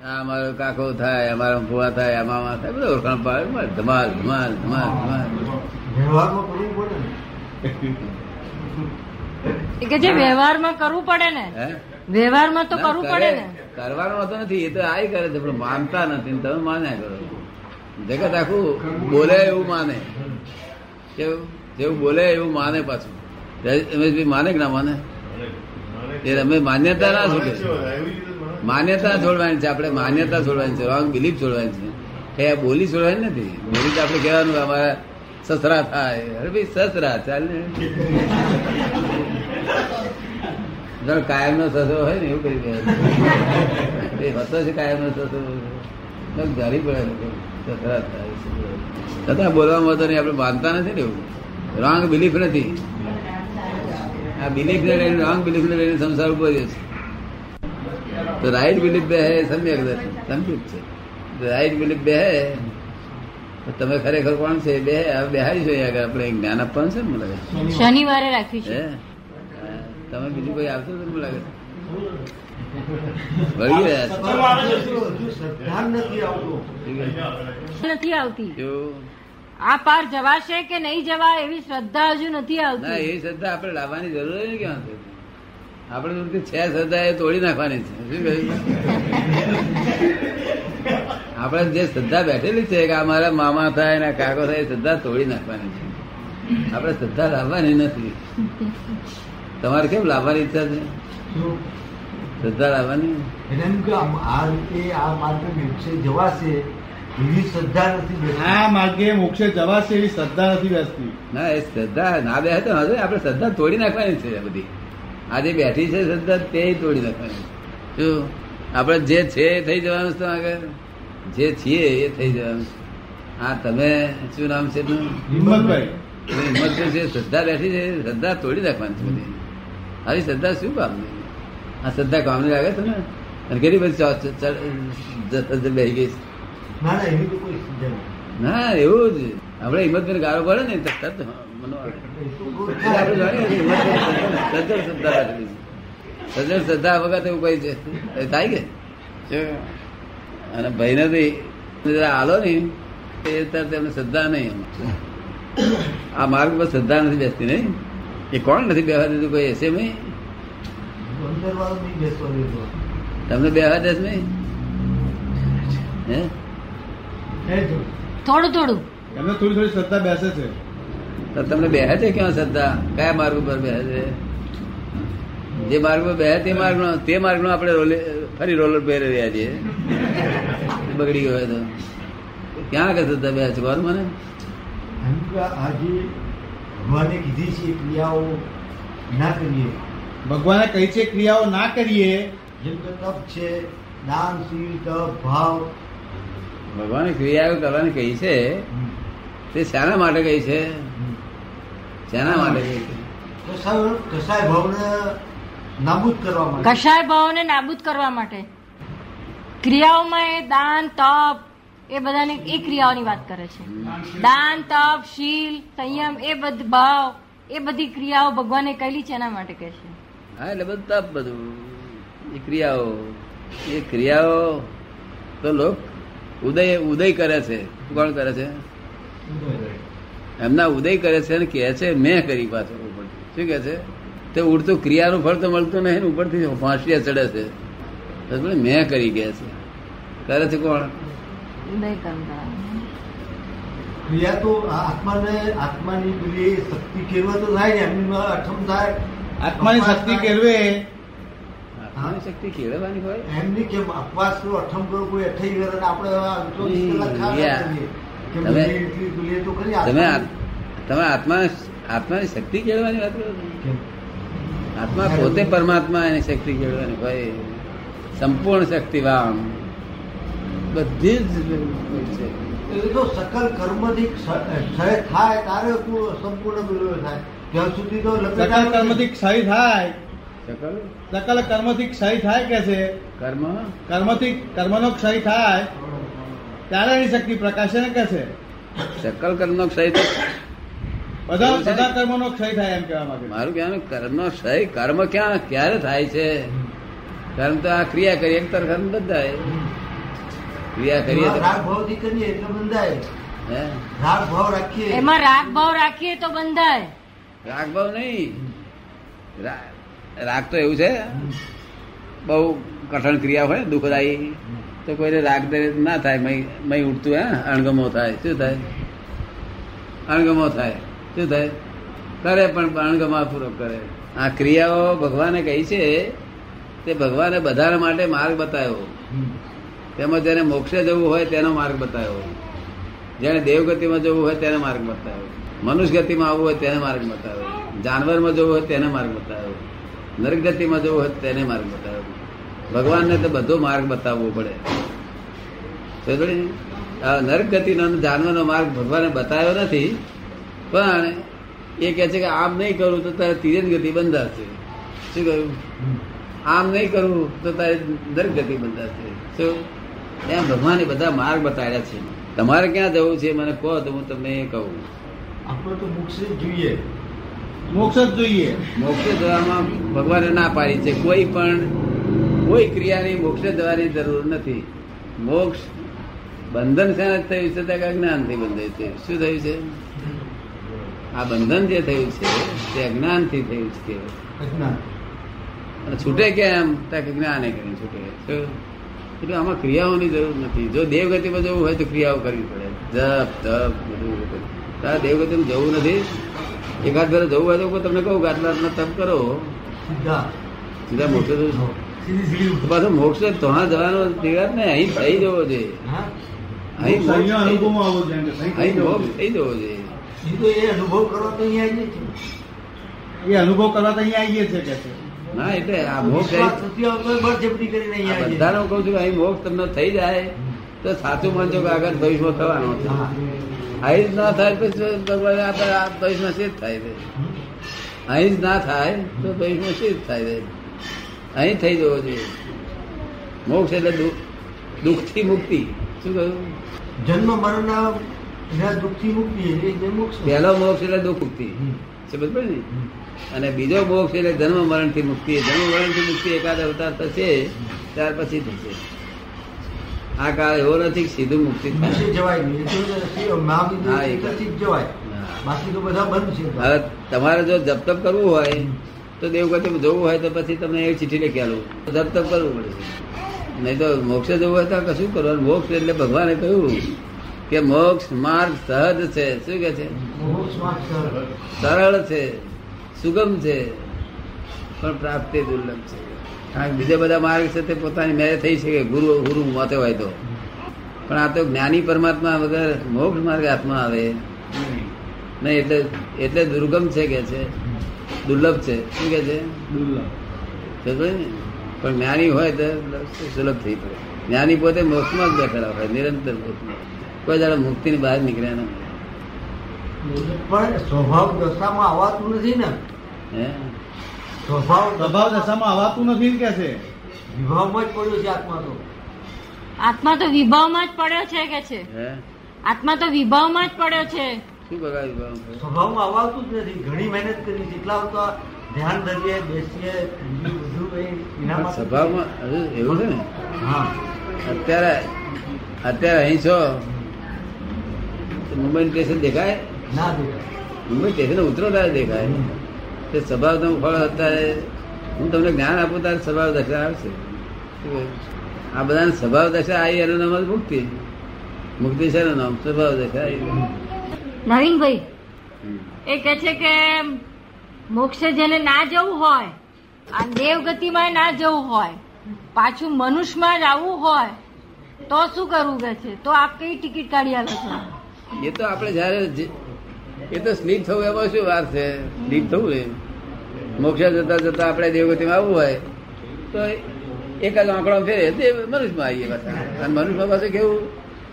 અમારો કાકો થાય અમારા ફુવા થાય મામા થાય બધું ઓળખાણ પાડે. ધમાલ ધમાલ ધમાલ ધમાલ. કરવું પડે ને. કે જે વ્યવહારમાં કરવું પડે ને વ્યવહારમાં તો કરવું પડે ને. કરવાનું હોતો નથી એ તો આય કરે છે પણ માનતા નથી તમે માન્યા કરો. જગત આખું બોલે એવું માને. કેવું? જેવું બોલે એવું માને પાછું. રમેશભાઈ માને કે ના માને? એ અમે માન્યતા ના છોડે માન્યતા છોડવાની છે, આપણે માન્યતા છોડવાની છે રોંગ બિલીફ છોડવાની છે. એ બોલી છોડવાની નથી. બોલી તો આપણે કહેવાનું અમારા સસરા થાય. અરે ભાઈ, સસરા ચાલ ને. કાયમ નો સસરો હોય ને, એવું કરી દે. એ હતો છે કાયમ નો સસરો જારી પડે. સસરા થાય છતાં બોલવામાં તો નહીં, આપણે માનતા નથી ને એવું. રોંગ બિલીફ નથી. આ બિલીફ ને રોંગ બિલીફ ને લઈને સંસાર રહ્યો છે. તો રાઈટ બિલીફ બે હે સમ્યક દર્શન સમજૂત છે. રાઈટ બિલીફ બે હે તમે ખરેખર કોણ છે? બે હવે બેહાડી જોઈએ આગળ. આપણે જ્ઞાન આપવાનું છે ને મને લાગે શનિવારે રાખ્યું છે. તમે બીજું કોઈ આવશો તો મને લાગે છો. નથી આવતી? આ પાર જવાશે કે નહીં જવા એવી શ્રદ્ધા હજુ નથી ના આવતી એ શ્રદ્ધા આપણે લાવવાની જરૂર નહીં ક્યાં છે આપણે તો છે શ્રદ્ધા એ તોડી નાખવાની છે. શું આપણે જે શ્રદ્ધા બેઠેલી છે કે આ મારા મામા થાય ને કાકો થાય એ શ્રદ્ધા તોડી નાખવાની છે. આપણે શ્રદ્ધા લાવવાની નથી. તમારે કેમ લાવવાની ઈચ્છા છે? શ્રદ્ધા લાવવાની? એને એમ કે આ રીતે આ માર્ગે મોક્ષે જવાશે એવી શ્રદ્ધા નથી આ માર્ગે મોક્ષે જવાશે એવી શ્રદ્ધા નથી બેસતી. ના એ શ્રદ્ધા ના બેસે તો આપણે શ્રદ્ધા તોડી નાખવાની છે બધી. આ જે બેઠી છે શ્રદ્ધા તે તોડી નાખવાની. શું? આપણે જે છે એ થઈ જવાનું છે આગળ? જે છીએ એ થઈ જવાનું હા તમે શું નામ છે હિંમત છે શ્રદ્ધા બેઠી છે શ્રદ્ધા તોડી નાખવાની છે બધી. આવી શ્રદ્ધા શું કામની આ શ્રદ્ધા કામની લાગે છે ને અને કેટલી બધી બેસી ગઈ છે? ના એવી જ. આપણે હિંમતભાઈ ગાળો પડે ને તરત સજ્જડ શ્રદ્ધા રાખેલી છે. શ્રદ્ધા વખત એવું કઈ છે. થાય કે? અને ભાઈ નથી જરા હાલો ને એ તરત એમને શ્રદ્ધા નહીં એમાં. આ માર્ગ પર શ્રદ્ધા નથી બેસતી નહીં. એ કોણ નથી બેહવા દીધું કોઈ હશે નહીં? તમને બેવા દેશ નહીં? હે? એ જો. થોડું થોડું. એમને થોડી થોડી શ્રદ્ધા બેસે છે. તો તમને બેહે છે ક્યાં શ્રદ્ધા? કયા માર્ગ ઉપર બેહે છે? જે માર્ગ પર બેહે તે માર્ગ નો તે માર્ગ નો આપણે રોલે ફરી રોલર પહેરી રહ્યા છીએ. બગડી ગયો હોય તો. ક્યાં કે શ્રદ્ધા બેહે છે? કોણ મને? આજે ભગવાને કીધી છે ક્રિયાઓ ના કરીએ. ભગવાને કહી છે ક્રિયાઓ ના કરીએ. જેમ કે તપ છે દાન શીલ તપ ભાવ ભગવાને ક્રિયાઓ કરવાની કહી છે તે શાના માટે કહી છે? શાના માટે કહી છે? કસાય ભાવને નાબૂદ કરવા માટે. કશાય ભાવને નાબૂદ કરવા માટે. ક્રિયાઓમાં એ દાન તપ એ બધાની એ ક્રિયાઓની વાત કરે છે. દાન તપ શીલ સંયમ એ બધ ભાવ એ બધી ક્રિયાઓ ભગવાને કહેલી છે એના માટે કહે છે. હા એટલે બધું તપ બધું. એ ક્રિયાઓ એ ક્રિયાઓ તો લોક ઉદય ઉદય કરે છે. કોણ કરે છે? એમના ઉદય કરે છે અને કહે છે મેં કરી પાછો ઉપરથી. શું કે છે? તે ઉડતું ક્રિયાનું ફળ તો મળતું નહીં ને ઉપરથી ફાંસીએ ચડે છે. મેં કરી ગયા છે. કરે છે કોણ. ક્રિયા તો આત્માને આત્માની શક્તિ કેળવે તો થાય ને એમની અઠમ થાય. આત્માની શક્તિ કેળવે આત્માની શક્તિ કેળવવાની હોય? એમની કેમ અપવાસનું અઠમ કરો કોઈ અઠાઈ ગયો આપણે તમે- બધી એટલી પેલી તો ખરી તમે તમે આત્મા આત્માની શક્તિ કેળવવાની વાત કરો આત્મા પોતે પરમાત્મા એની શક્તિ કેળવવાની હોય. સંપૂર્ણ શક્તિવાન. બધી જ છે. સકલ કર્મથી ક્ષ- ક્ષય થાય તારે પૂર્ણ- સંપૂર્ણ થાય. ત્યાં સુધી તો સકલ કર્મથી ક્ષય થાય સકલ કર્મથી ક્ષય થાય કે છે? કર્મ? કર્મથી કર્મનો ક્ષય થાય ત્યારે એની શક્તિ પ્રકાશે ને કે છે? સકલ કર્મનો ક્ષય થાય. બધા બધા કર્મનો ક્ષય થાય એમ કહેવા માંગે મારું કહેવાનું કર્મનો ક્ષય કર્મ ક્યાં ક્યારે થાય છે? કર્મ તો આ ક્રિયા કરીએ એક તરફ કર્મ બધાય. ક્રિયા કરીએ તો રાગ ભાવ કરીએ એટલે બંધાય. હે? રાગ ભાવ રાખીએ. એમાં રાગ ભાવ રાખીએ તો બંધાય. રાગ ભાવ નહીં રાગ તો એવું છે. બહુ કઠણ ક્રિયા હોય દુઃખદાયી તો કોઈને રાગ ના થાય, મય ઉઠતું હે, અણગમો થાય, શું થાય? અણગમો થાય, શું થાય? કરે પણ અણગમા પૂર્વક કરે. આ ક્રિયાઓ ભગવાને કહી છે, તે ભગવાને બધા માટે માર્ગ બતાવ્યો. તેમજ તેમાં જેને મોક્ષે જવું હોય, તેનો માર્ગ બતાવ્યો. જેને દેવગતિમાં જવું હોય, તેને માર્ગ બતાવ્યો. મનુષ્ય ગતિમાં આવવું હોય, તેને માર્ગ બતાવ્યો. જાનવરમાં જવું હોય, તેને માર્ગ બતાવ્યો. નરક ગતિમાં જવું હોય તેને માર્ગ બતાવ્યો ભગવાનને તો બધો માર્ગ બતાવવો પડે? નરક ગતિનો અને જાનવરનો માર્ગ ભગવાને બતાવ્યો નથી, પણ એ કહે છે કે આમ નહીં કરું તો તારે તિરન ગતિ બંધાશે. શું કહ્યું? આમ નહીં કરવું તો તારે નરક ગતિ બંધાશે. શું? એમ ભગવાને બધા માર્ગ બતાવ્યા છે. તમારે ક્યાં જવું છે? મને કહો તો હું તમને એ કહું. આપણે તો મોક્ષ જોઈએ. મોક્ષ જ જોઈએ. મોક્ષ જવામાં ભગવાને ના પાડી છે. કોઈ પણ કોઈ ક્રિયાની મોક્ષ જવાની જરૂર નથી. મોક્ષ બંધન શેના થયું છે? ત્યાં કે અજ્ઞાનથી બંધાય છે. શું થયું છે? આ બંધન જે થયું છે તે અજ્ઞાનથી થયું છે અને છૂટે કેમ? તો કે જ્ઞાને કરીને છૂટે? એટલે આમાં ક્રિયાઓની જરૂર નથી. જો દેવગતિમાં જવું હોય તો ક્રિયાઓ કરવી પડે. જપ તપ બધું. તારે દેવગતિમાં જવું નથી. એકાદ ઘરે જવું હોય તો તમને કહું કે આટલા આટલા તપ કરો. સીધા. મોક્ષ પાછો સીધી તો હા મોક્ષ જવાનો તૈયાર ને અહીં થઈ જવો છે. અહીં મોક્ષ થઈ- જવું થઈ જવો છે. એ અનુભવ કરવા તો અહીંયા આવીએ છીએ. એ અનુભવ કરવા અહીંયા આવીએ છે કે છે. ના એટલે આ મોક્ષ બધાને હું કહું છું અહીં મોક્ષ તમને થઈ જાય તો સાચું માનજો કે આગળ ભવિષ્યમાં થવાનો છે. હા. અહીં જ ના થાય પછી ભગવાન આ ભવિષ્યમાં શેષ થાય છે. અહીં જ ના થાય તો ભવિષ્યમાં શેષ થાય છે. અહીં થઈ જવો જોઈએ. મોક્ષ એટલે દુઃખ દુઃખથી મુક્તિ. શું કહ્યું? જન્મ મરણના દુઃખથી મુક્તિ મોક્ષ. પહેલો મોક્ષ એટલે દુઃખ મુક્તિ. સમજ પડે ને? અને બીજો મોક્ષ એટલે જન્મ મરણથી મુક્તિ. જન્મ મરણથી મુક્તિ એકાદ અવતાર થશે ત્યાર પછી થશે. આ કાળ એવો નથી સીધું મુક્તિ જવાય તમારે જો જપ તપ કરવું હોય તો દેવગતિ જવું હોય તો પછી તમને એ ચિઠ્ઠી લખી આલું જપતપ કરવું પડશે નહીં તો મોક્ષે જવું હોય તો કશું કરવાનું મોક્ષ એટલે ભગવાને કહ્યું કે મોક્ષ માર્ગ સહજ છે. શું કે છે? સરળ. સરળ છે. સુગમ છે. પણ પ્રાપ્તિ દુર્લભ છે. કારણ કે બીજા બધા માર્ગ છે તે પોતાની મેરે થઈ શકે ગુરુ ગુરુ મોતે હોય તો. પણ આ તો જ્ઞાની પરમાત્મા વગર મોક્ષ માર્ગ હાથમાં આવે. નહીં એટલે એટલે દુર્ગમ છે કે છે? દુર્લભ છે. શું કે છે? દુર્લભ. ને? પણ જ્ઞાની હોય તો સુલભ થઈ પડે. જ્ઞાની પોતે મોક્ષમાં જ બેઠેલા હોય નિરંતર મોક્ષમાં. કોઈ દાડો મુક્તિની બહાર નીકળ્યા ના પણ સ્વભાવ દશામાં આવતું નથી ને. હે? સ્વભાવ સ્વભાવ દશામાં આવાતું નથી કે છે. વિભાવમાં જ પડ્યો છે આત્મા તો. આત્મા તો વિભાવમાં જ પડ્યો છે કે છે? હે? આત્મા તો વિભાવમાં જ પડ્યો છે. શું બગાડ્યું સ્વભાવમાં આવતું જ નથી. ઘણી મહેનત કરી. જેટલા તો ધ્યાન ધરીએ બેસીએ સ્વભાવમાં એવું છે ને? હા. અત્યારે અત્યારે અહીં છો. મુંબઈ સ્ટેશન દેખાય? ના દેખાય. મુંબઈ સ્ટેશન ઉતરો ત્યારે દેખાય. તે સ્વભાવ તમે ફળ અત્યારે હું તમને જ્ઞાન આપું ત્યારે સ્વભાવ દશા આવશે. આ બધાને સ્વભાવ દશા આવી એનું નામ જ મુક્તિ. મુક્તિ છે એનું નામ? સ્વભાવ દશા આવી. નવીનભાઈ એ કે છે કે મોક્ષ જેને ના જવું હોય આ દેવગતિમાં ના જવું હોય પાછું મનુષ્યમાં જ આવવું હોય તો શું કરવું કે છે? તો આપ કઈ ટિકિટ કાઢી આલો છો? એ તો આપણે જયારે એ તો સ્લીપ થવું એમાં શું વાર છે? સ્લીપ થવું ને મોક્ષ જતા જતા આપણે દેવગતિમાં આવવું હોય, તો એક જ આંકડો ફેરે, તે મનુષ્યમાં આવીએ પાછા. અને મનુષ્યમાં પાછું કેવું?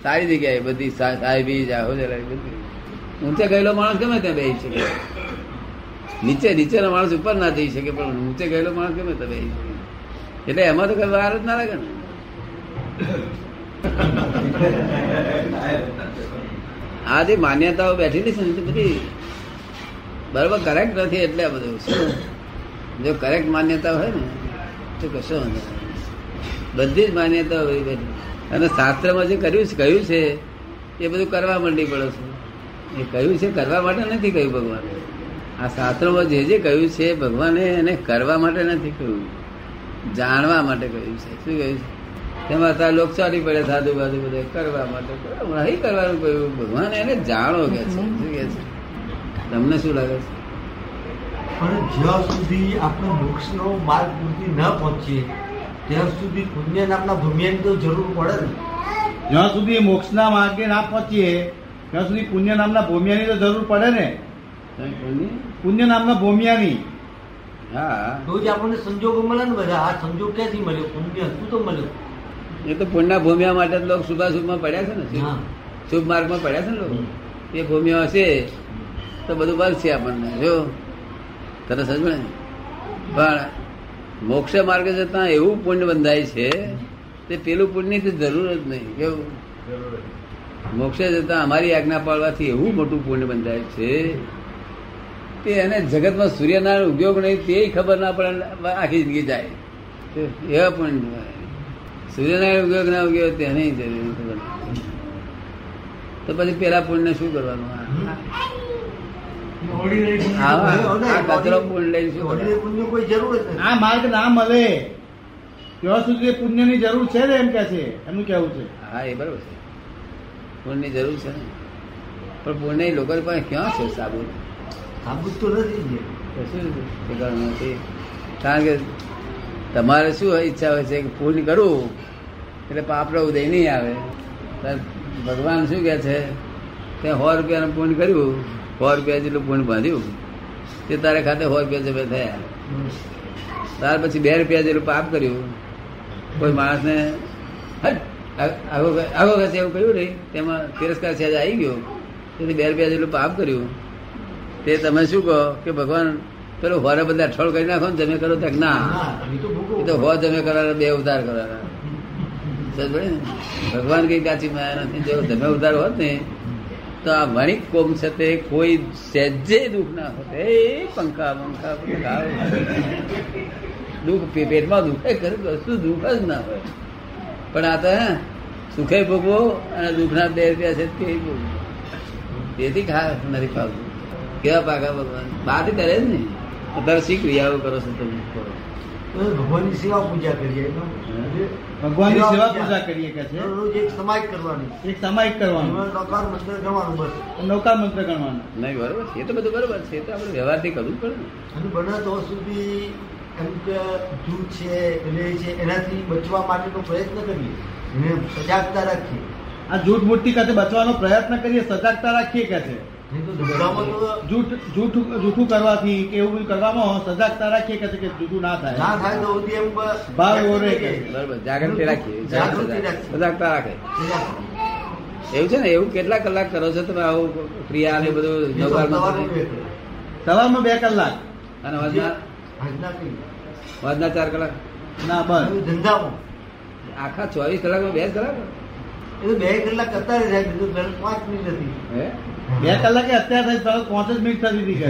સારી જગ્યાએ બધી સાહેબી જાહો બધી. ઊંચે ગયેલો માણસ ગમે ત્યાં બેસી શકે. નીચે, નીચેનો માણસ ઉપર ના જઈ શકે, પણ ઊંચે ગયેલો માણસ ગમે ત્યાં બેસી શકે. એટલે એમાં તો કઈ વાર જ ના લાગે ને. આ જે માન્યતાઓ બેઠેલી છે ને બધી બરાબર કરેક્ટ નથી એટલે બધું શું? જો કરેક્ટ માન્યતા હોય ને, તો કશો વાંધો બધી જ એવી બેઠી અને શાસ્ત્રમાં જે કર્યું છે, કહ્યું છે, એ બધું કરવા માંડી પડો છો. એ કહ્યું છે, કરવા માટે નથી કહ્યું ભગવાને. આ શાસ્ત્રોમાં જે જે કહ્યું છે, ભગવાને એને કરવા માટે નથી કહ્યું. જાણવા માટે કહ્યું છે. શું કહ્યું છે? તેમાં તાર લોક ચાલી પડે, સાધુ બાધુ બધે કરવા માટે. નહીં કરવાનું કહ્યું. ભગવાન એને જાણો કે છે. શું કે છે? તમને શું લાગે છે? પણ જ્યાં સુધી આપણે મોક્ષનો માર્ગ પૂરતી ન પહોંચીએ ત્યાં સુધી પુણ્ય નામના ભૂમિયાની તો જરૂર પડે ને. જ્યાં સુધી મોક્ષના માર્ગે ના પહોંચીએ ત્યાં સુધી પુણ્ય નામના ભૂમિયાની તો જરૂર પડે ને? પુણ્ય નામના ભૂમિયાની. હા. તો જ આપણને સંજોગો મળે ને બધા. આ સંજોગ ક્યાંથી મળ્યો? પુણ્ય શું તો મળ્યો? એ તો પુણ્યના ભૂમિયા માટે લોકો શુભાશુભમાં પડ્યા છે ને. શુભ- શુભ માર્ગમાં પડ્યા છે ને લોકો. એ ભૂમિયા હશે તો બધું બનશે આપણને. જો તરસ જ ને પણ મોક્ષ માર્ગે જતા એવું પુણ્ય બંધાય છે તે પેલું પુણ્યની જરૂર જ નહીં. કેવું? મોક્ષે જતા અમારી આજ્ઞા પાડવાથી એવું મોટું પુણ્ય બંધાય છે તે એને જગતમાં સૂર્યનારાયણ ઉદ્યોગ નહીં તે ખબર ના પડે આખી જિંદગી જાય. એવા પુણ્ય સૂર્યનારાયણ ઉદ્યોગ ના ઉદ્યોગ તેને જરૂર તો પછી પેલા પુણ્ય શું કરવાનું? પુણ્ય પુણ્ય આ માર્ગ ના મળે. ત્યાં સુધી પુણ્ય પુણ્યની જરૂર છે ને એમ કે છે એમનું કેવું છે. હા એ બરોબર છે. પુણ્યની જરૂર છે ને. પણ પુણ્ય લોકોની પાસે ક્યાં છે સાબુ સાબુ તો નથી કારણ કે તમારે શું ઈચ્છા હોય છે કે પુણ્ય કરવું એટલે પાપનો ઉદય નહીં આવે. ભગવાન શું કહે છે? કે સો રૂપિયાનું પુણ્ય કર્યું સો રૂપિયા જેટલું પૂર્ણ બાંધ્યું. તે તારે ખાતે સો રૂપિયા જમે થયા. ત્યાર પછી બે રૂપિયા જેટલું પાપ કર્યું. કોઈ માણસને આગો આગો કશે એવું કહ્યું નહીં. તેમાં તિરસ્કાર છે આવી ગયો. તેથી બે રૂપિયા જેટલું પાપ કર્યું. તે તમે શું કહો કે ભગવાન પેલો હોરે બધા અઠવાડ કરી નાખો ને તમે કરો ત્યાં ના. એ તો હો તમે કરાર બે ઉધાર કરારા? ભગવાન કઈ કાચી માયા નથી. જો તમે ઉધાર હોત ને તો આ વણિક કોમ છે તે કોઈ સહેજે દુઃખ ના હોત. એ પંખા પંખા પંખા. દુઃખ પેટમાં દુઃખે ખરું, કશું દુઃખ જ ના હોય. પણ આ તો, હે, સુખે ભોગવો અને દુઃખના બે રૂપિયા છે તે ભોગવો. તેથી ખા નથી ખાવતું કેવા પાકા ભગવાન? વાત કરે જ ને. અત્યારે શી ક્રિયાઓ કરો છો તમે? ભગવાનની સેવા પૂજા કરીએ. ભગવાનની સેવા પૂજા. કરીએ કે છે? રોજ એક સમાય કરવાની. એક સામાયિક કરવાનું. નૌકાર મંત્ર ગણવાનું બસ. નૌકાર મંત્ર ગણવાનું. નહીં બરોબર. છે એ તો બધું બરોબર છે. એ તો આપણે વ્યવહારથી કરવું પડે અને બને તો સુધી એમ કે જૂથ છે લે છે એનાથી બચવા માટેનો પ્રયત્ન કરીએ. એને સજાગતા રાખીએ. આ જૂઠ મૂર્તિ ખાતે બચવાનો પ્રયત્ન કરીએ સજાગતા રાખીએ કે છે? જૂઠ જૂઠું જૂઠું કરવાથી કે એવું બધું કરવામાં સજાગતા રાખીએ કે કે જૂઠું ના થાય? ના થાય તો એમ ભાવ એવો રહે કે? બરોબર જાગૃતિ રાખીએ સજાગતા રાખે. એવું છે ને એવું કેટલા કલાક કરો છો તમે આવું ક્રિયા ને બધું. સવારમાં બે કલાક. અને વાજના? ચાર કલાક? ના બસ. ધંધામાં? આખા ચોવીસ કલાકમાં બે કલાક? એ તો બે કલાક કરતા બીજું પાંચ મિનિટ હતી હે? બે કલાકે અત્યારે થઈ તરત પાંચ જ મિનિટ થતી હતી કે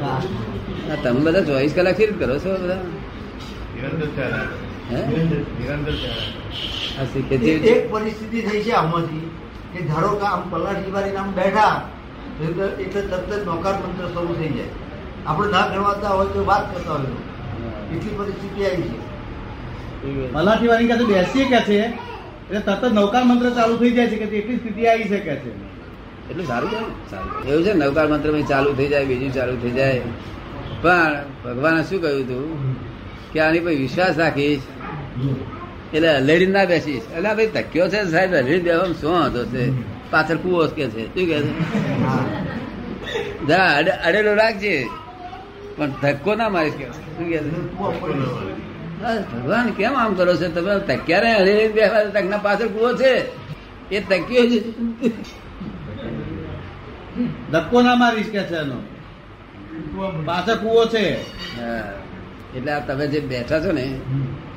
હા. તમે બધા ચોવીસ કલાકથી કરો છો બધા? એક પરિસ્થિતિ થઈ છે આમાંથી કે ધારો કે આમ પલાઠી વાળીને આમ બેઠા એટલે એટલે તરત જ નોકાર મંત્ર શરૂ થઈ જાય. આપણે ના ગણવાતા હોય તો વાત કરતા હોય એટલી પરિસ્થિતિ આવી છે. મલાઠી વાળી કાંઈ બેસીએ કે છે એટલે તરત નૌકાર મંત્ર ચાલુ થઈ જાય છે કે એટલી સ્થિતિ આવી છે કે છે? એટલું સારું સારું. એવું છે નૌકાર મંત્ર ચાલુ થઈ જાય, બીજું ચાલુ થઈ જાય. પણ ભગવાને શું કહ્યું હતું કે આની પછી વિશ્વાસ રાખીશ. એટલે હલેડી ના બેસીશ. એટલે ભાઈ તક્યો છે સાહેબ હલેડી બેવા શું હતો છે? પાછળ કુવો કે છે? શું કે છે. જરા અડે- અડેલો રાખજે. પણ ધક્કો ના મારીશ કે શું કે છે? ભગવાન કેમ આમ કરો છો? તમે તક્યારે હલેડી બેસવા તકના પાછળ કુવો છે. એ તક્યો છે ધક્કો ના મારીશ કે છે એનો? પાછળ કૂવો છે. એટલે આ તમે જે બેઠા છો ને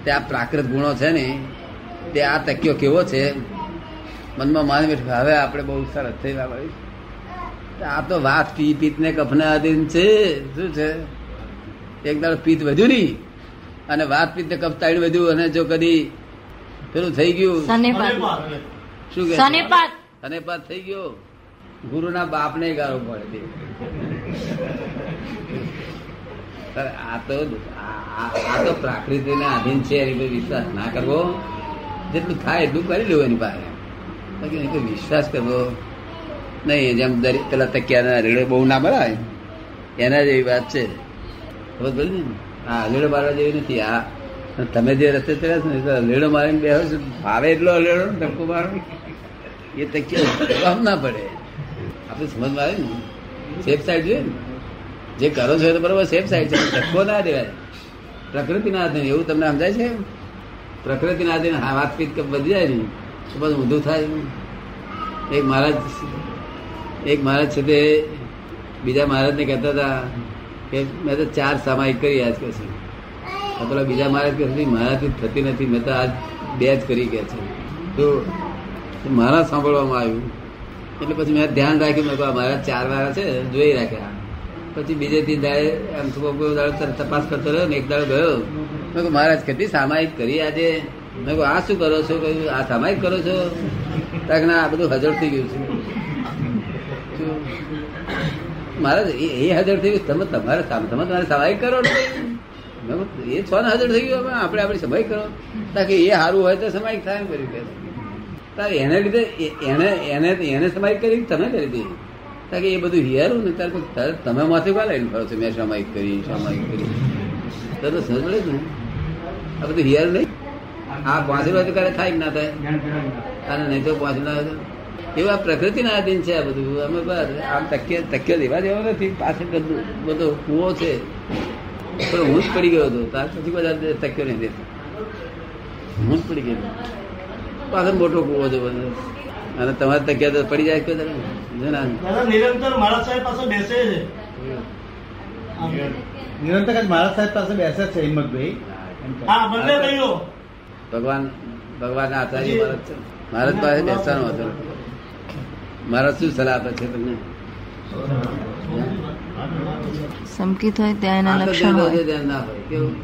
તે આ પ્રાકૃત ગુણો છે ને તે આ તક્યો કેવો છે? મનમાં માન બેઠું હવે આપણે બહુ સરસ થઈ ગયા ભાઈ આ તો વાત પી પીત ને કફના અધીન છે. શું છે? એક દાડો પિત્ત વધ્યું નહીં. અને વાત કફ તાળી બધું અને જો કદી પેલું થઈ ગયું. શું કે? સનેપાત અને પાસ થઈ ગયો. ગુરુના બાપને ગાળો પડે આ તો આ- તો પ્રાકૃતિના આધીન છે એની પર વિશ્વાસ ના કરવો. જેટલું થાય એટલું કરી લેવું એની પાસે. વિશ્વાસ કરવો નહીં જેમ દરેક પેલા તકિયાના રેડે બહુ ના મળાય એના જેવી વાત છે. ખબર પડી ને? હા અલેડો મારવા જેવી નથી. આ, તમે જે રસ્તે ચડ્યા છો ને તો અલેડો મારીને બે ભાવે એટલો અલેડો ધક્કો મારો. એ તકિયા કામ ના પડે. આપણે સમજમાં આવે ને? સેફ સાઈડ જોઈએ ને? જે કરો છો એ તો બરોબર સેફ સાઈડ છે. ધક્કો ના દેવાય. પ્રકૃતિના આધીન એવું તમને સમજાય છે? પ્રકૃતિના આધીન વાતપીત બધી જાય ને તો બધું ઊંધું થાય. એક મહારાજ એક મહારાજ છે તે, બીજા મહારાજને કહેતા હતા કે મેં તો ચાર સામાયિક કરી આજ કે છે. પેલા બીજા મારે કે મારાથી થતી નથી, મેં તો આજ બે જ કરી ગયા છે. તો મારા સાંભળવામાં આવ્યું. એટલે પછી મેં ધ્યાન રાખ્યું મેં મારા ચાર વાળા છે, જોઈ રાખ્યા પછી બીજે થી દાડે આમ દાડો તપાસ કરતો રહ્યો ને એક દાડો ગયો. મેં કહું મહારાજ, કેટલી સામાયિક કરી આજે? મેં કહું આ શું કરો છો? કહ્યું, આ સામાયિક કરો છો. તાક ના, આ બધું હજળ થઈ ગયું છે શું? મહારાજ એ હાજર થઈ ગયું. તમે તમારે તમે તમારે સવાઈ કરો એ છો ને હાજર થઈ ગયું? આપણે આપણી સભાઈ કરો. તાકે એ સારું હોય તો સમાય થાય. કર્યું કે એને લીધે એને એને એને સમાય કરી તમે કરી દીધી. તાકે એ બધું હિયારું ને તારે તમે માથે કા લઈને ફરો છો? મેં સામાયિક કરી સામાયિક કરી? તરત સમજ પડે આ બધું હિયારું નહીં. આ પાંચ રૂપિયા તો ક્યારે થાય ના થાય? અને નહીં તો પાંચ ના એવું આ પ્રકૃતિના આધીન છે આ બધું. અમે બસ આમ તકિયો તકિયો લેવા જેવો નથી. પાછળ બધું બધો કૂવો છે. પણ હું જ પડી ગયો હતો. ત્યાર પછી બધા તકિયો નહીં દેતો. હું જ પડી ગયો. પાછળ મોટો કૂવો છે બધો. અને તમારે તકિયા તો પડી જાય કે જો ના. દાદા નિરંતર મારા સાહેબ પાસે બેસે છે. નિરંતર જ મારા સાહેબ પાસે બેસે છે હિંમતભાઈ. હા બંને ભાઈઓ. ભગવાન ભગવાન આચાર્ય મહારાજ છે. મહારાજ પાસે બેસવાનો હતો. મહારાજ શું સલાહ આપે છે તમને? સંકિત હોય ત્યાં એના લક્ષણ હોય. ધ્યાન ના હોય કેવું?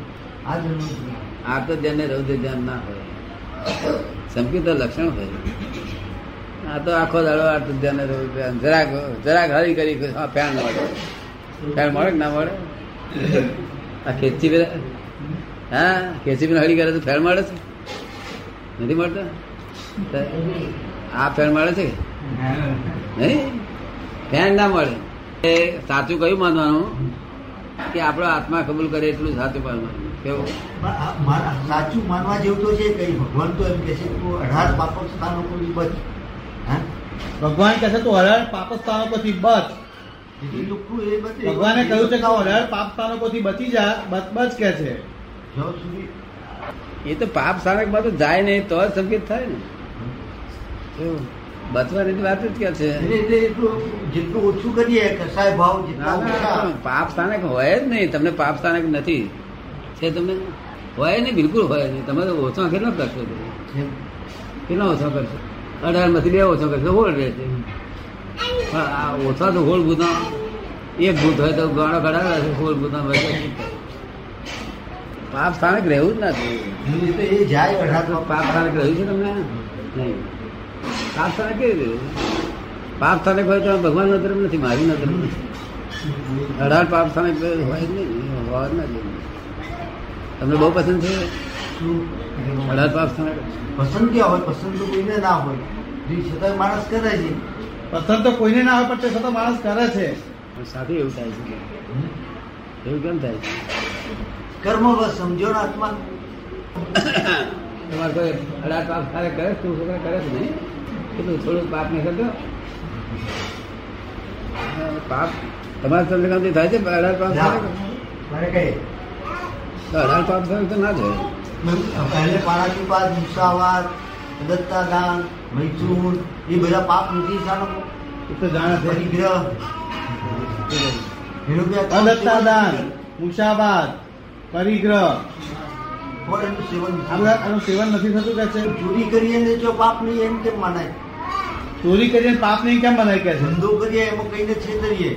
આ તો ધ્યાન ને રૌદ્ર ધ્યાન ના હોય. સંકિત તો લક્ષણ હોય. આ તો આખો દાડો આ તો ધ્યાન ને રૌદ્ર ધ્યાન. જરાક જરાક હરી કરી ફેન મળે. ફેન મળે ના મળે? આ ખેંચી હા ખેંચી પીને હળી કરે તો ફેન મળે છે? નથી મળતો? આ ફેન મળે છે ફેન ના મળે. એ સાચું કયું માનવાનું? કે આપણો આત્મા કબૂલ કરે એટલું સાચું માનવાનું. કેવું? સાચું માનવા જેવું તો છે કઈ ભગવાન તો એમ કે છે અઢાર પાપો સ્થાનો પર બચ. હા? ભગવાન કહે છે તું અઢાર પાપ સ્થાનો પરથી બચ. ભગવાને કહ્યું છે કે અઢાર પાપ સ્થાનો પરથી બચી જા બચ બચ કે છે. એ તો પાપ સ્થાનકમાં તો જાય નહીં તો જ સંકેત થાય ને. કેવું? બચવાની વાત જ કે છે? જેટલું ઓછું કરીએ કસાય ભાવ ના, ના, પાપ સ્થાનક હોય જ નહીં. તમને પાપ સ્થાનક નથી. છે તમને? હોય નહીં બિલકુલ હોય નહીં. તમે તો ઓછો કેટલો કરશો કેટલો ઓછો કરશો? અઢારમાંથી બે ઓછો કરશો હોળ રહેશે છે. આ ઓછા તો હોળ ભૂતા એક ભૂત હોય તો ગાણો છે હોળ ભૂતા? પાપ સ્થાનક રહેવું જ નથી. અઢાર પાપ પાપ સ્થાનક રહ્યું છે તમને? નહીં. પાપ સ્થાનક કેવી રીતે? પાપ સ્થાનક હોય તો ભગવાન નજર નથી મારી નજર નથી. અઢાર પાપ સ્થાનક હોય જ નહીં હોય જ નથી. તમને બહુ પસંદ છે? અઢાર પાપ સ્થાનક પસંદ ક્યાં હોય? પસંદ તો કોઈને ના હોય. જે છતાં માણસ કરે છે. પસંદ તો કોઈને ના હોય પણ તે છતાં માણસ કરે છે. પણ સાથે એવું થાય છે કે? એવું કેમ થાય છે? કર્મ બસ સમજો ને આત્મા. તમારે કોઈ અઢાર પાપ સ્થાનક કરે છે? તું છોકરા કરે છે નહીં? કેટલું થોડું પાપ નહીં કરતો પાપ? તમારા ચંદ્રકાંતિ થાય છે? અઢાર પાપ અઢાર પાપ સ્થાનક તો ના જાય પહેલે પાણાચુપાત મુસાવાદ દત્તા દાન મૈથુન એ બધા પાપ નથી સાનો એ તો જાણે પરિગ્રહ. પરિગ્રહ. પણ એનું સેવન આ બધા આનું સેવન નથી થતું કે છે? ચોરી કરીએ ને જો પાપ નહીં એમ કેમ માનાય? ચોરી કરીને પાપ નહીં કેમ બનાય કે છે? ધંધો કરીએ એમાં કઈને છેતરીએ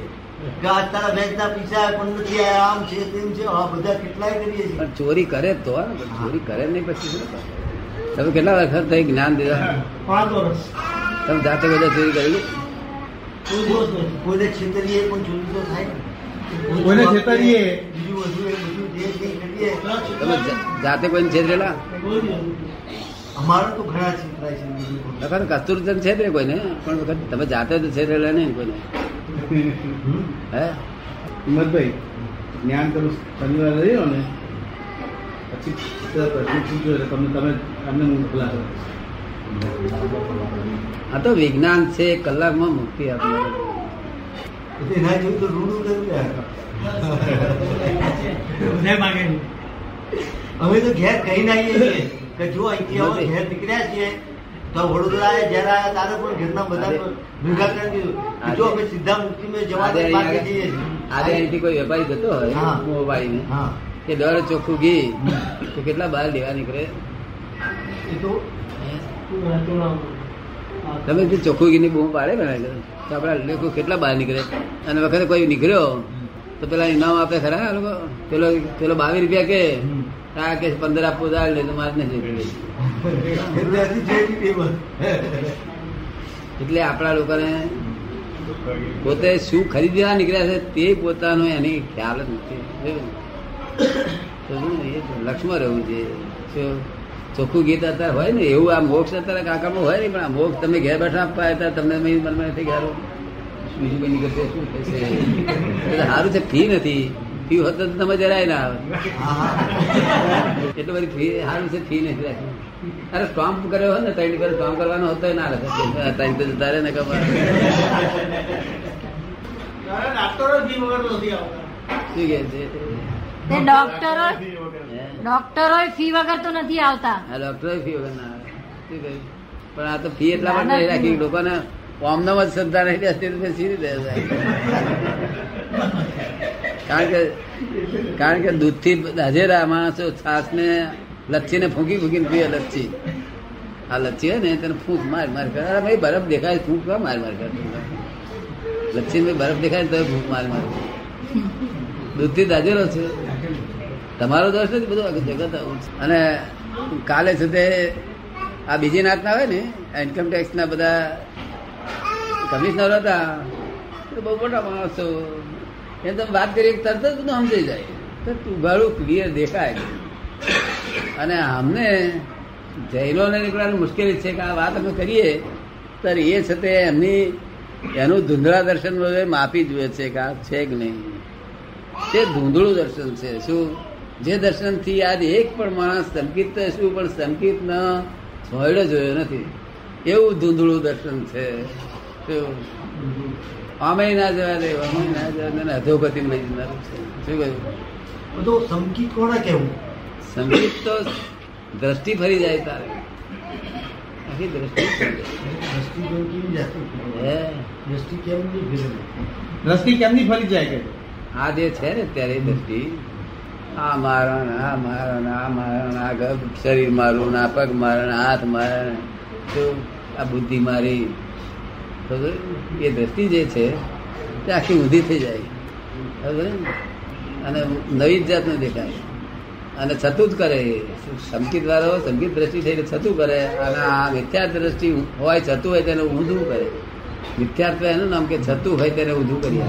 કે આ તારા ભેંસના પૈસા પણ નથી આયા, આમ છે તેમ છે આ બધા કેટલાય કરીએ છીએ. પણ ચોરી કરે તો ને, પણ ચોરી કરે નહીં પછી શું? કરે? તમે કેટલા વખત થઈ જ્ઞાન દીધા? પાંચ વર્ષ તમે જાતે બધા ચોરી કરેલી? કોઈ દિવસ નથી. કોઈને છેતરીએ પણ ચોરી તો થાય. ને. કોઈને છેતરીએ. બીજું બધું એ બધું જે કંઈ કરીએ તમે જાતે કોઈને છેતરેલા. અમારે તો ઘણા છેતરાય છે. વખત કસ્તુરચંદ છેતરે કોઈને પણ વખત તમે જાતે તો છેતરેલા નહીં ને કોઈને. હે હિંમતભાઈ જ્ઞાન કરું શનિવારે રહ્યો ને પછી પ્રશ્ન પૂછ્યો એટલે તમને તમે તમને હું ખુલાસો આ તો વિજ્ઞાન છે કલાકમાં મુક્તિ આપી એના જેવું તો રૂડું કર્યું. બધા માગે. અમે તો ઘેર કહી નાખીએ છીએ કે જો અહીંથી અમે ઘેર નીકળ્યા છીએ તો વડોદરા જયારે આવ્યા તારે પણ ઘરના બધા ભેગા કરી દીધું. જો અમે સીધા મુક્તિ મેં જવા દે અહીંયા જઈએ આજે અહીંથી કોઈ વેપારી જતો હોય મોબાઈલ હા. કે દર ચોખ્ખું ઘી તો કેટલા બહાર લેવા નીકળે? એ તો. તમે ચોખ્ખું ઘીની બૂમ પાડે ને તો આપણા લોકો કેટલા બહાર નીકળે? અને વખતે કોઈ નીકળ્યો? તો પેલા ઇનામ આપે ખરા લોકો? પેલો પેલો બાવીસ રૂપિયા કે. આ કે પંદર આપવું જાય લે તો મારે નથી એટલે આપણા લોકોને પોતે શું ખરીદવા નીકળ્યા છે તે પોતાનો એની ખ્યાલ જ નથી. તો શું ને, એ લક્ષમાં રહેવું છે. ચોખ્ખું ગીત અત્યારે હોય ને એવું આ મોક્ષ અત્યારે કાકામાં હોય ને પણ આ મોક્ષ તમે ઘેર બેઠા આપવા હતા તમને મનમાં નથી ઘેર બીજું કોઈ નીકળશે શું થશે? સારું છે ફી નથી. ફી હોત તો તમે જરાય ના આવે. એટલે બધી ફી સારું છે ફી નથી રાખી. અરે સ્ટોમ્પ કર્યો હોય ને ત્રણ પર સ્ટોમ્પ કરવાનો હતો ના લખે ત્રણ તો જતા રહે ને ખબર. ડોક્ટરો ફી વગર આવતા. શું કે છે? ડોક્ટરો ફી વગર. ડોક્ટરો ફી વગર તો નથી આવતા. આ ફી વગર ના આવે. શું કહ્યું? પણ આ તો ફી એટલા માટે રાખી. લોકોને ઓમનામ જ શ્રદ્ધા નહીં બેસતી તો પછી રીતે કારણ કે કારણ કે દૂધથી હજેરા માણસો છાસને લચ્છીને ફૂંકી ફૂંકીને પીએ લચ્છી. આ લચ્છી હોય ને તેને ફૂંક માર માર કરે. અરે ભાઈ, બરફ દેખાય, ફૂંક કા માર માર કરે? લચ્છી ને બરફ દેખાય તો ફૂંક માર માર દૂધથી દાજેલો છે. તમારો દોષ નથી, બધું આખું જગત. અને કાલે સુધી આ બીજી નાતના હોય ને ઇન્કમ ટેક્સ ના બધા કમિશનર હતા તો બહુ મોટા માણસો એ તમે વાત કરી, તરત જ બધું સમજાઈ જાય. તો ઉઘાડું ક્લિયર દેખાય. અને અમને જૈનોને નીકળવાની મુશ્કેલી છે કે આ વાત અમે કરીએ, ત્યારે એ છે તે એમની, એનું ધૂંધળા દર્શન માફી જુએ છે કે આ છે કે નહીં. તે ધૂંધળું દર્શન છે. શું? જે દર્શનથી આજ એક પણ માણસ સંકિત તો શું પણ સંકિત ન જોયો નથી. એવું ધૂંધળું દર્શન છે. આમે ના જવા દે અમે ના જવા દે ને અધોગતિ લઈ જનારું છે શું કહ્યું? બધું સંકિત કોને કેવું સંગીત તો દ્રષ્ટિ ફરી જાય તારે. આખી દ્રષ્ટિ જાય. દ્રષ્ટિ કેમ દ્રષ્ટિ કેમ નહીં? દ્રષ્ટિ કેમની ફરી જાય કે? આ જે છે ને ત્યારે દ્રષ્ટિ આ મારણ આ મારો આ મારો આ ગભ શરીર મારું ને આ પગ મારો હાથ મારો ને શું આ બુદ્ધિ મારી તો એ દ્રષ્ટિ જે છે તે આખી ઊંધી થઈ જાય. અને નવી જ જાતનું દેખાય. અને છતું જ કરે સંકિત વાળો સંકિત દ્રષ્ટિ થઈને છતું કરે. અને આ મિથ્યા દ્રષ્ટિ હોય, છતું હોય તેને ઊંધું કરે. મિથ્યાત્વ એનું નામ કે છતું હોય તેને ઊંધું કરી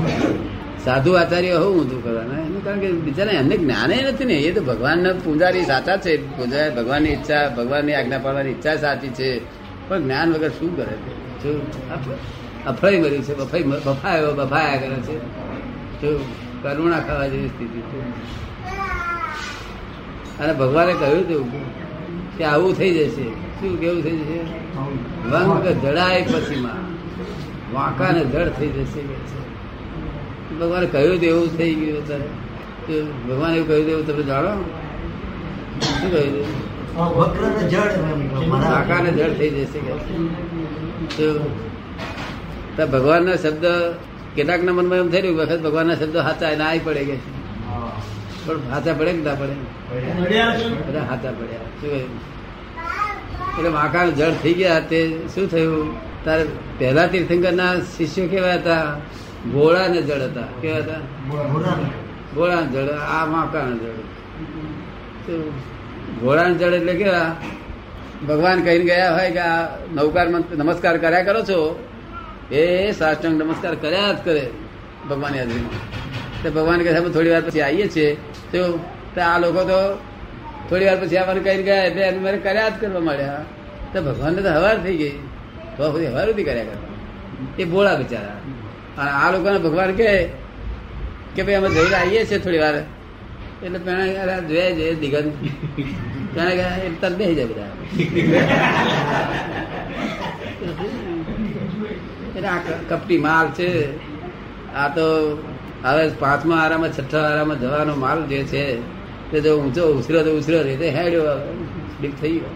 સાધુ આચાર્ય હોવું ઊંધું કરવાના. એનું કારણ કે બિચારા એમને જ્ઞાન નથી ને. એ તો ભગવાનના પૂજારી સાચા છે. પૂજા ભગવાનની ઈચ્છા, ભગવાનની આજ્ઞા પાડવાની ઈચ્છા સાચી છે. પણ જ્ઞાન વગર શું કરે? છે શું અફ- અફરાઈ મર્યું છે બફાઈ બફાયો બફાયા કરે છે. શું કરુણા ખાવા જેવી સ્થિતિ છે. અને ભગવાને કહ્યું હતું કે આવું થઈ જશે. શું કેવું થઈ જશે? વંક જડાય પછીમાં વાંકા ને જડ થઈ જશે. ભગવાને કહ્યું તો એવું થઈ ગયું અત્યારે. ભગવાન એવું કહ્યું એવું તમે જાણો? શું કહ્યું જડ થઈ જશે કે. ભગવાનનો શબ્દ કેટલાકના મનમાં એમ થઈ રહ્યું વખત ભગવાનના શબ્દો સાચા ના પડે કે પણ હાચા પડે કે ના પડે? બધા હાથા પડ્યા. શું એટલે વાંકા જળ થઈ ગયા તે શું થયું? તારે પહેલા તીર્થંકર ના શિષ્યો કેવા હતા? ગોળા ને જળ હતા. કેવા હતા? ગોળા જળ. આ માકા જળ. ગોળા જળ એટલે કેવા? ભગવાન કહીને ગયા હોય કે આ નવકાર નમસ્કાર કર્યા કરો છો? એ સાષ્ટાંગ નમસ્કાર કર્યા જ કરે ભગવાન હાજરીમાં. તો ભગવાન કહે અમે થોડી વાર પછી આવીએ છીએ. તો આ લોકો તો થોડી વાર પછી આવવાનું કહીને ગયા એટલે એને મારે કર્યા જ કરવા માંડ્યા. તો ભગવાનને તો હવાર થઈ ગઈ. તો સુધી હવાર સુધી કર્યા કરતા. એ બોળા બિચારા. અને આ લોકોને ભગવાન કહે કે, ભાઈ, અમે જઈને આવીએ છીએ થોડી વાર. એટલે પેણા જોયા છે દિગંત. પેણે ગયા એ તરત બેસી જાય બધા. એટલે આ કપટી માલ છે. આ તો હવે પાંચમા આરામાં છઠ્ઠા આરામાં જવાનો માલ જે છે, તે જો ઊંચો ઉછરો તો ઉછરો રહે. તે હેડ્યો, ડીપ થઈ ગયો.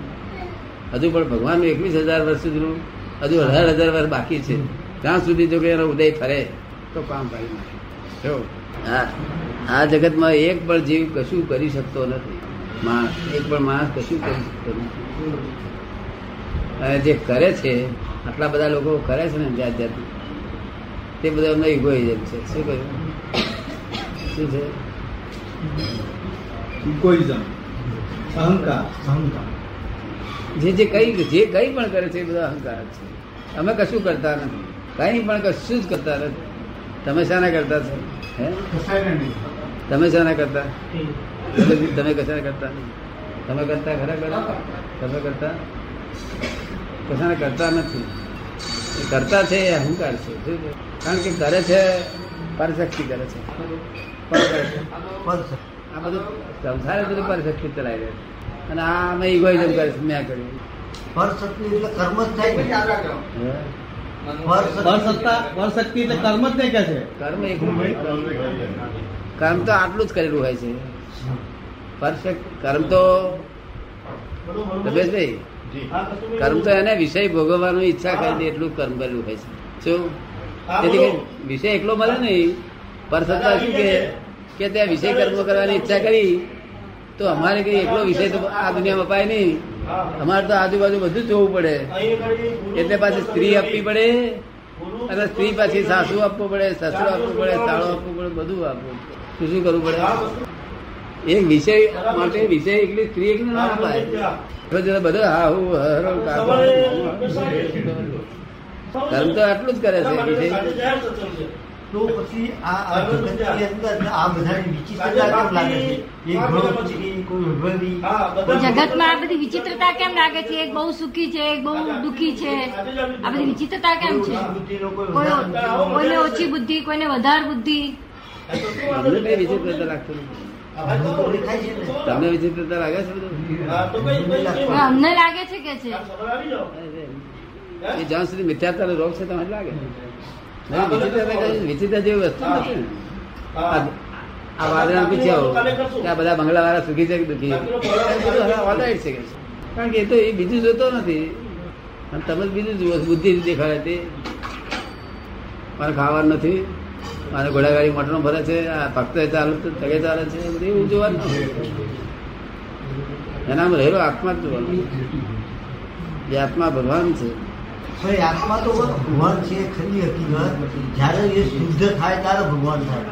હજુ પણ ભગવાનનું એકવીસ હજાર વર્ષ સુધીનું, હજુ અઢાર હજાર વર્ષ બાકી છે. ત્યાં સુધી જો કે એનો ઉદય ફરે તો કામ કરી નાખે. આ જગતમાં એક પણ જીવ કશું કરી શકતો નથી. માણસ એક પણ માણસ કશું કરી અને જે કરે છે આટલા બધા લોકો કરે છે ને જાત જાત તે બધા એમનો ઇગોઇઝમ છે. શું કહ્યું? શું છે? ઇગોઇઝમ અહંકાર. અહંકાર. જે જે કઈ જે કઈ પણ કરે છે એ બધા અહંકાર છે. અમે કશું કરતા નથી. કઈ પણ કશું જ કરતા નથી. તમે શાના કરતા છો? હે? તમે શાના કરતા? તમે કશાને કરતા? તમે કરતા ખરા કરો તમે કરતા? કશાને કરતા નથી. કરતા છે એ અહંકાર છે. કારણ કે કરે છે પરશક્તિ કરે છે. આ બધું સંસારે બધું પરશક્તિ ચલાવી રહે છે. અને આ અમે ઇગોઇઝમ કરે છે મેં કર્યું. પરશક્તિ એટલે કર્મ જ થાય છે. કર્મ તો આટલું જ કરેલું હોય છે. પરફેક્ટ કર્મ તો રમેશભાઈ કર્મ તો એને વિષય ભોગવવાની ઈચ્છા કરી દે એટલું કર્મ કરેલું હોય છે. શું? તેથી વિષય એકલો મળે નહીં પર સત્તા શું કે કે ત્યાં વિષય કર્મ કરવાની ઈચ્છા કરી તો અમારે કઈ એકલો વિષય તો આ દુનિયામાં અપાય નહીં. અમારે તો આજુબાજુ બધું જોવું પડે. એટલે પાછી સ્ત્રી આપવી પડે અને સ્ત્રી પાછી સાસુ આપવું પડે સસરો આપવું પડે તાળો આપવું પડે બધું આપવું શું શું કરવું પડે? એક વિષય માટે વિષય એકલી સ્ત્રી એકલી ના અપાય. બધું હરો કર્મ તો આટલું જ કરે છે વિષય. તો પછી આ આ જગતની અંદર આ બધાની વિચિત્રતા કેમ લાગે છે? એક ઘણો કોઈ વૈભવી. જગતમાં આ બધી વિચિત્રતા કેમ લાગે છે? એક બહુ સુખી છે એક બહુ દુખી છે. આ બધી વિચિત્રતા કેમ છે. કોઈને ઓછી બુદ્ધિ કોઈને વધારે બુદ્ધિ. વિચિત્રતા લાગતું નથી. તમને વિચિત્રતા લાગે છે બધું? અમને લાગે છે કે છે. એ જ્યાં સુધી મિથ્યાત્વ રોગ છે તમને લાગે. વિચિત્રતા વિચિત્ર જેવી વસ્તુ નથી. આ આ વાદળા પૂછ્યા કે આ બધા બંગલા વાળા સુખી છે કે દુઃખી? છે. કારણ કે એ તો એ બીજું જોતો નથી. અને તમે જ બીજું જુઓ બુદ્ધિ દેખાડે તે. મારે ખાવાનું નથી. મારે ઘોડાગાડી મોટરનો ભરે છે, આ ભક્ત ચાલુ તગે ચાલે છે, એ બધું એવું જોવાનું એનામાં રહેલો આત્મા જ જોવાનું એ આત્મા ભગવાન છે. આત્મા તો ભગવાન છે, ખરી હકીકત. જ્યારે એ શુદ્ધ થાય ત્યારે ભગવાન થાય.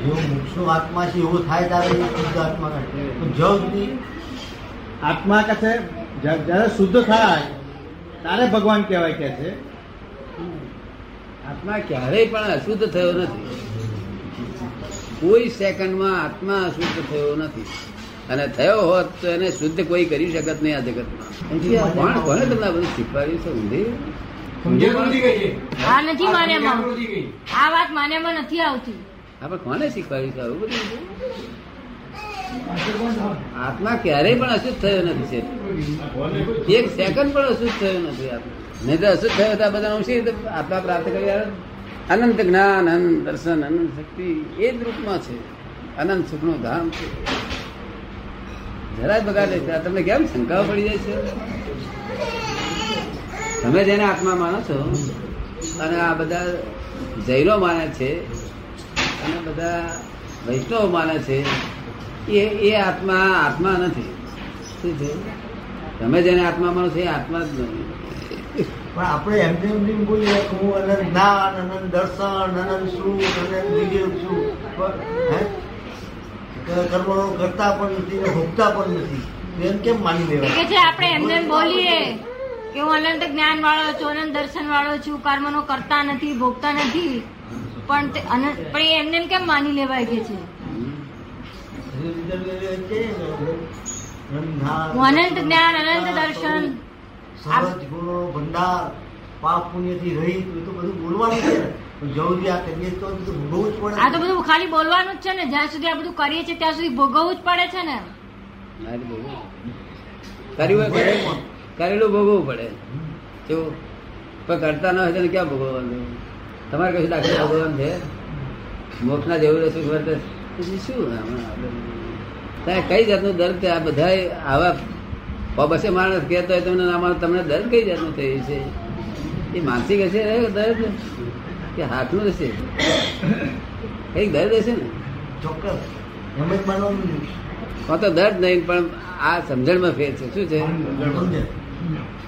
જેવો મોક્ષનો આત્મા છે, એવો થાય ત્યારે એ શુદ્ધ આત્મા સુધી આત્મા કહે જ્યારે શુદ્ધ થાય, ત્યારે ભગવાન કહેવાય કે છે. આત્મા ક્યારેય પણ અશુદ્ધ થયો નથી. કોઈ સેકન્ડમાં આત્મા અશુદ્ધ થયો નથી. અને થયો હોત તો એને શુદ્ધ કોઈ કરી શકત નહીં આ જગતમાં. કોણ કોને તમને બધું શીખવાડ્યું છે ઊંધી ઊંધી આ નથી માન્યામાં. આ વાત માન્યામાં નથી આવતી. આપણે કોને શીખવાડ્યું છે બધું? આત્મા ક્યારેય પણ અશુદ્ધ થયો નથી એક સેકન્ડ પણ અશુદ્ધ થયો નથી આત્મા. નહીં તો અશુદ્ધ થયો હતા બધા અંશી આત્મા પ્રાપ્ત કરી? અનંત જ્ઞાન અનંત દર્શન અનંત શક્તિ, એ જ રૂપમાં છે. અનંત સુખનું ધામ છે. જરાય બગાડે છે તમને કેમ શંકાઓ પડી જાય છે? તમે જેને આત્મા માનો છો, અને આ બધા જૈનો માને છે, અને બધા વૈષ્ણવ માને છે, એ એ આત્મા આત્મા નથી. શું છે? તમે જેને આત્મા માનો છો, એ આત્મા જ નથી. પણ આપણે એમને એમ નહીં બોલીએ કે હું અનંત જ્ઞાન અનંત દર્શન અનંત સુખ અનંત વિવેક છું. પણ, હે? કરતા પણ નથી ને ભોગતા પણ નથી. એમ કેમ માની કે જે આપણે એમને એમ બોલીએ કે હું અનંત જ્ઞાન વાળો છું અનંત દર્શન વાળો છું કર્મનો કરતા નથી ભોગતા નથી. પણ તે અનંત પણ એમને એમ કેમ માની લેવાય કે છે? હું અનંત જ્ઞાન અનંત દર્શન. સહજ ગુણો ભંડાર પાપ પુણ્યથી રહી એ તો બધું બોલવાનું છે. આ કરીએ તો બધું ભોગવવું જ આ તો બધું ખાલી બોલવાનું જ છે ને. જ્યાં સુધી આ બધું કરીએ છીએ ત્યાં સુધી ભોગવવું જ પડે છે ને. કરેલું ભોગવવું પડે. જો પણ કરતા ન હોય તો ક્યાં ભોગવવાનું? તમારે કશું દાખલ ભોગવવાનું છે? મોક્ષના જેવું રહેશે શું કઈ જાતનું દર્દ છે? આ બધા આવા બસે માણસ કહેતો હોય તમને તમને દર્દ કઈ જાતનું થયું છે? એ માનસિક હશે દર્દ કે હાથનું હશે? કંઈક દર્દ હશે ને? ચોક્કસ. તો દર્દ નહીં પણ આ સમજણમાં ફેર છે. શું છે?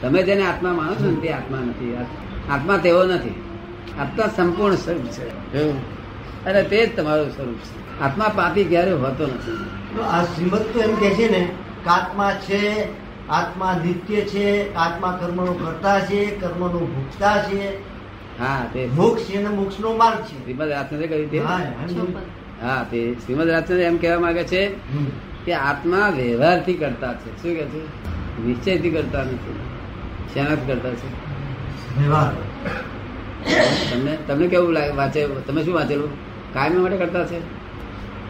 તમે જેને આત્મા માનો છો ને તે આત્મા નથી. આત્મા તેવો નથી. આત્મા સંપૂર્ણ સ્વરૂપ છે? અને તે જ તમારું સ્વરૂપ છે. આત્મા પાપી ક્યારે હોતો નથી. આ શ્રીમદ તો એમ કે છે ને કે આત્મા છે આત્મા નિત્ય છે આત્મા કર્મનો કરતા છે કર્મનો ભોગતા છે. હા તે. મોક્ષ છે અને મોક્ષનો માર્ગ છે. શ્રીમદ રાજચંદ્ર કહ્યું તે હા, તે. શ્રીમદ રાજચંદ્ર એમ કહેવા માંગે છે કે આત્મા વ્યવહારથી કરતા છે. શું કે છે? નિશ્ચયથી કરતા નથી. શેનાથી કરતા છે? વ્યવહાર. તમને તમને કેવું લાગે? વાંચે તમે શું વાંચેલું? કાયમ માટે કરતા છે?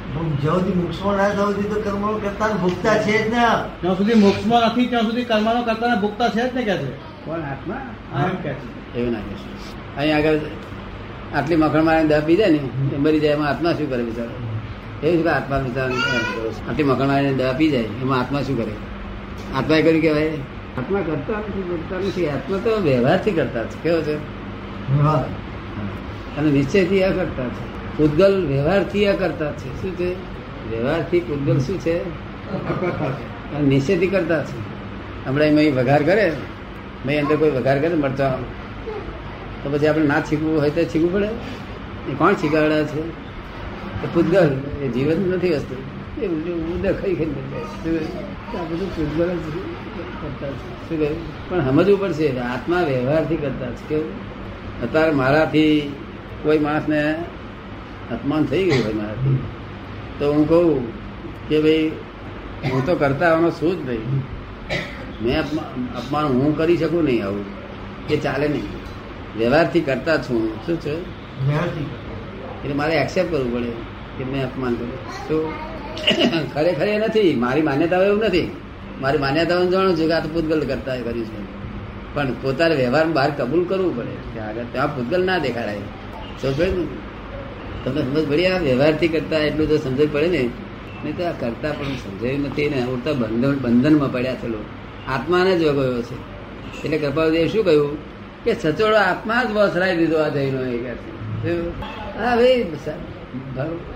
જ્યાં સુધી મોક્ષમાં ના થવું સુધી તો કર્મનો કરતા ને ભોગતા છે જ ને જ્યાં સુધી મોક્ષમાં નથી ત્યાં સુધી કર્મનો કરતા ભોગતા છે જ ને કે છે? કોણ? આત્મા? આ કે છે. એવું ના કહેશો અહીં આગળ આટલી મખણ મારીને દહ પી જાય ને એ મરી જાય એમાં આત્મા શું કરે બિચારો? એ શું આત્મા બિચારો આટલી મખણ મારીને દહ પી જાય એમાં આત્મા શું કરે? આત્માએ કર્યું કહેવાય? આત્મા કરતા નથી કરતા નથી. આત્મા તો વ્યવહારથી કરતા છે. કેવો છે? વ્યવહાર. અને નિશ્ચયથી આ કરતા છે. પૂતગલ વ્યવહારથી આ કરતા છે. શું છે? વ્યવહારથી પૂતગલ શું છે? નિશ્ચયથી કરતા છે. હમણાં એમાં વઘાર કરે. મેં અંદર કોઈ વઘાર કરે મરચા. તો પછી આપણે ના છીકવું હોય તો છીકવું પડે. એ કોણ છીકાવડા છે? એ પૂતગલ. એ જીવન નથી વસ્તુ. એ ઉદર ખાઈ ખાઈ? આ બધું પૂતગલ જ કરતા છે. શું પણ સમજવું પડશે. આત્મા વ્યવહારથી કરતા છે. કેવું? અત્યારે મારાથી કોઈ માણસને અપમાન થઈ ગયું હોય મારાથી. તો હું કહું કે ભાઈ હું તો કરતા આવવાનો શું જ નહીં. મેં અપમાન હું કરી શકું નહીં આવું. એ ચાલે નહીં. વ્યવહારથી કરતા છું. શું છે? એટલે મારે એક્સેપ્ટ કરવું પડે કે મેં અપમાન કર્યું. શું ખરેખર એ નથી. મારી માન્યતા એવું નથી. મારી માન્યતા જાણું છું કે આ તો પૂતગલ કરતા કર્યું છે. પણ પોતાને વ્યવહાર બહાર કબૂલ કરવું પડે. કે આગળ ત્યાં પૂતગલ ના દેખાડાય. સમજ ને તમને સમજ પડી? આ વ્યવહારથી કરતા એટલું તો સમજ પડે ને. નહીં તો આ કરતા પણ સમજાયું નથી ને. ઉડતા બંધન બંધનમાં પડ્યા છે લોકો. આત્માને જ વગોયો છે. એટલે કૃપાદેવ શું કહ્યું? કે સચોડો આત્મા જ વસરાઈ દીધો આ જૈનો એ હા ભાઈ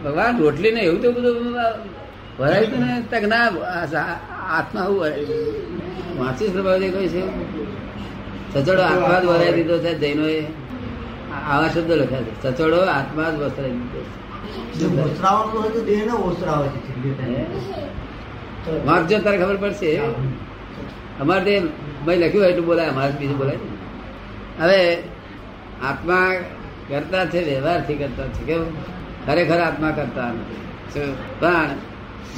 ભગવાન રોટલી ને એવું તો બધું ભરાયું હતું ને તક ના આત્મા આવું. વાંચી પ્રભાવદેવ કહે છે? સચોડો આત્મા જ વરાઈ દીધો છે જૈનોએ આવા શબ્દો લખ્યા છે. સચોડો આત્મા જ time. વાંચજો તારે ખબર પડશે? અમારે તે ભાઈ લખ્યું એટલું બોલાય અમારે બીજું બોલાય. હવે આત્મા કરતા છે વ્યવહારથી કરતા છે કેવું? ખરેખર આત્મા કરતા નથી. પણ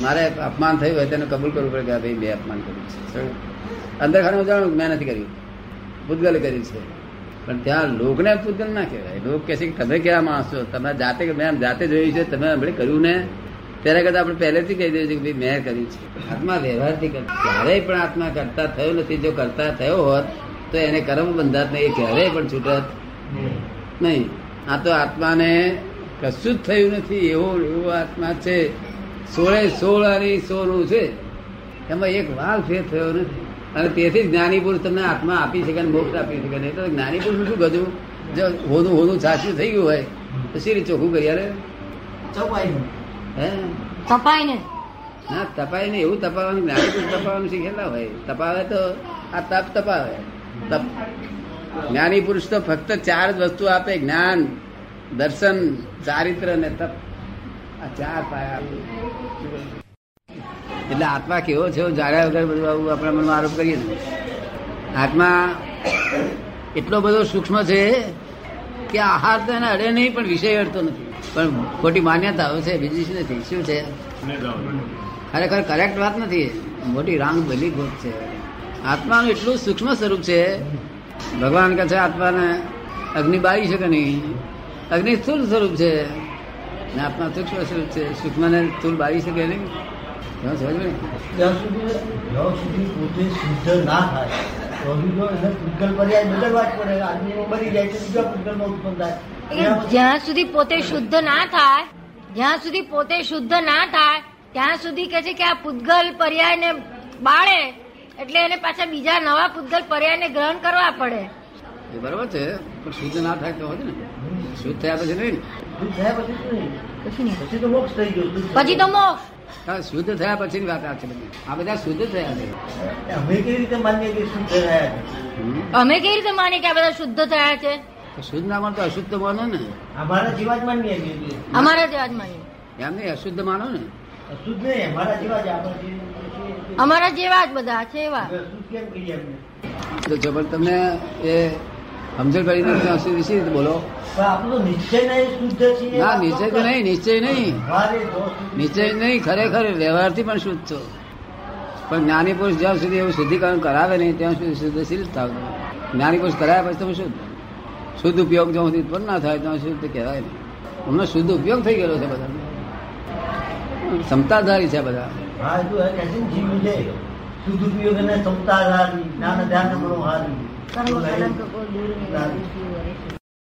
મારે અપમાન થયું હોય તેને કબૂલ કરવું પડે કે ભાઈ મેં અપમાન કર્યું છે. અંદર ખાનું જાણું મેં નથી કર્યું. પૂતગલે કર્યું છે. પણ ત્યાં લોકને પૂતગલ ના કહેવાય. લોક કે છે કે તમે કેવા માણસ તમે જાતે મેં જાતે જોયું છે, તમે હમણાં કર્યું ને? ત્યારે કરતા આપણે પહેલેથી કહી દઈએ છીએ કે ભાઈ મેં કર્યું છે. આત્મા વ્યવહારથી ક્યારેય પણ આત્મા કરતા થયો નથી. જો કરતા થયો હોત, તો એને કર્મ બંધાત નહીં. ક્યારેય પણ છૂટત નહીં. આ તો આત્માને કશું જ થયું નથી. એવો એવો આત્મા છે. સોળે સોળ અને સોનું છે. એમાં એક વાલ ફેર થયો નથી. અને તેથી જ જ્ઞાની પુરુષ તમને આત્મા આપી શકે ને મોક્ષ આપી શકે. નહીં તો જ્ઞાની પુરુષ શું ગજું? જો હોનું હોનું સાચું થઈ ગયું હોય તો શી રીતે ચોખ્ખું કરી અરે? હે? તપાય ને ના તપાય ને એવું તપાવવાનું જ્ઞાની પુરુષ તપાવવાનું શીખેલા હોય. તપાવે તો આ તપ તપાવે. તપ. જ્ઞાની પુરુષ તો ફક્ત ચાર જ વસ્તુ આપે જ્ઞાન દર્શન ચારિત્ર ને તપ. આ ચાર પાયા આપે. એટલે આત્મા કેવો છે જાણ્યા વગર બધું આવું આપણા મનમાં આરોપ કરીએ ને આત્મા એટલો બધો સૂક્ષ્મ છે કે આહાર તો એને અડે નહીં, પણ વિષય અડતો નથી. પણ ખોટી માન્યતાઓ છે, બીજી શું નથી શું છે? ખરેખર કરેક્ટ વાત નથી. મોટી રાંગ ભલી ખોટ છે. આત્માનું એટલું સૂક્ષ્મ સ્વરૂપ છે. ભગવાન કહે છે, આત્માને અગ્નિ બાળી શકે નહીં? અગ્નિ સ્થુલ સ્વરૂપ છે. ને આત્મા સૂક્ષ્મ સ્વરૂપ છે. સૂક્ષ્મને સ્થુલ બાળી શકે નહીં. તમે સમજ ને જ્યાં સુધી જ્યાં સુધી પોતે શુદ્ધ ના થાય તો હજુ જો એને પૂતગલ પર્યાય બદલવા જ પડે. આદમીમાં મરી જાય તો બીજા પૂતગલમાં ઉત્પન્ન થાય. જ્યાં સુધી પોતે શુદ્ધ ના થાય જ્યાં સુધી પોતે શુદ્ધ ના થાય ત્યાં સુધી કે છે કે આ પૂતગલ પર્યાયને બાળે એટલે એને પાછા બીજા નવા પૂતગલ પર્યાયને ગ્રહણ કરવા પડે. એ બરોબર છે પણ શુદ્ધ ના થાય તો હોય ને? શુદ્ધ થયા પછી નહીં ને. શુદ્ધ થયા પછી તો મોક્ષ થઈ ગયો પછી તો મોક્ષ. શુદ્ધ થયા પછીની વાત આ છે બધી. આ બધા શુદ્ધ થયા છે. અમે કેવી રીતે માનીએ કે શુદ્ધ થયા છે? અમે કેવી રીતે માનીએ કે આ બધા શુદ્ધ થયા છે? શુદ્ધ ના માનતો તો અશુદ્ધ માનો ને. અમારા જેવા જ માનીએ અમારા જેવા જ માનીએ. એમ નહીં અશુદ્ધ માનો ને. અશુદ્ધ નહીં અમારા જેવા જ અમારા જેવા જ બધા છે એવા. જબર તમે તો તમને એ સમજણ કરી નથી ત્યાં સુધી શી રીતે બોલો ના નિશ્ચય તો નહીં નિશ્ચય નહીં. નિશ્ચય નહીં ખરેખર વ્યવહારથી પણ શુદ્ધ છો. પણ જ્ઞાની પુરુષ જ્યાં સુધી એવું શુદ્ધિકરણ કરાવે નહીં ત્યાં સુધી શુદ્ધશીલ થાવ જ્ઞાની પુરુષ કરાયા પછી તમે શુદ્ધ શુદ્ધ ઉપયોગ જ્યાં સુધી ઉત્પન્ન ના થાય ત્યાં શુદ્ધ કહેવાય નહીં. હમણાં શુદ્ધ ઉપયોગ થઈ ગયેલો છે બધા. ક્ષમતાધારી છે બધા. શુદ્ધ ઉપયોગ અને ક્ષમતાધારી જ્ઞાન ધ્યાન મનો સર્વ કલંક કો દૂર નહીં